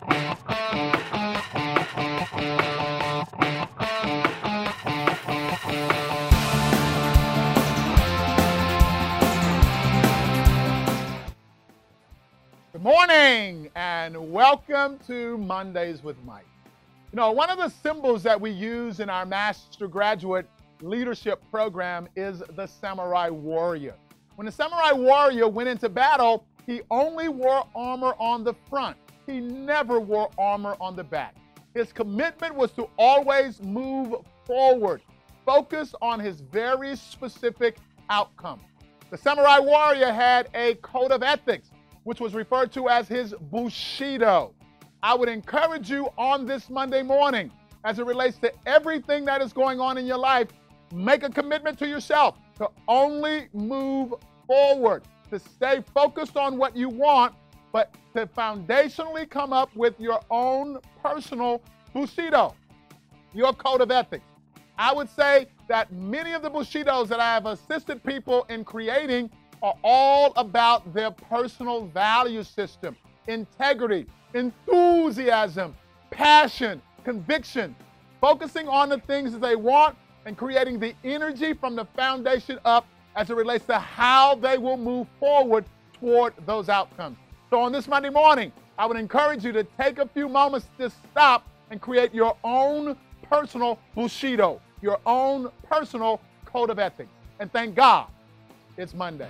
Good morning and welcome to Mondays with Mike. You know, one of the symbols that we use in our master graduate leadership program is the samurai warrior. When the samurai warrior went into battle, he only wore armor on the front. He never wore armor on the back. His commitment was to always move forward, focus on his very specific outcome. The Samurai Warrior had a code of ethics, which was referred to as his Bushido. I would encourage you on this Monday morning, as it relates to everything that is going on in your life, make a commitment to yourself to only move forward, to stay focused on what you want, but to foundationally come up with your own personal Bushido, your code of ethics. I would say that many of the Bushidos that I have assisted people in creating are all about their personal value system, integrity, enthusiasm, passion, conviction, focusing on the things that they want and creating the energy from the foundation up as it relates to how they will move forward toward those outcomes. So on this Monday morning, I would encourage you to take a few moments to stop and create your own personal Bushido, your own personal code of ethics. And thank God it's Monday.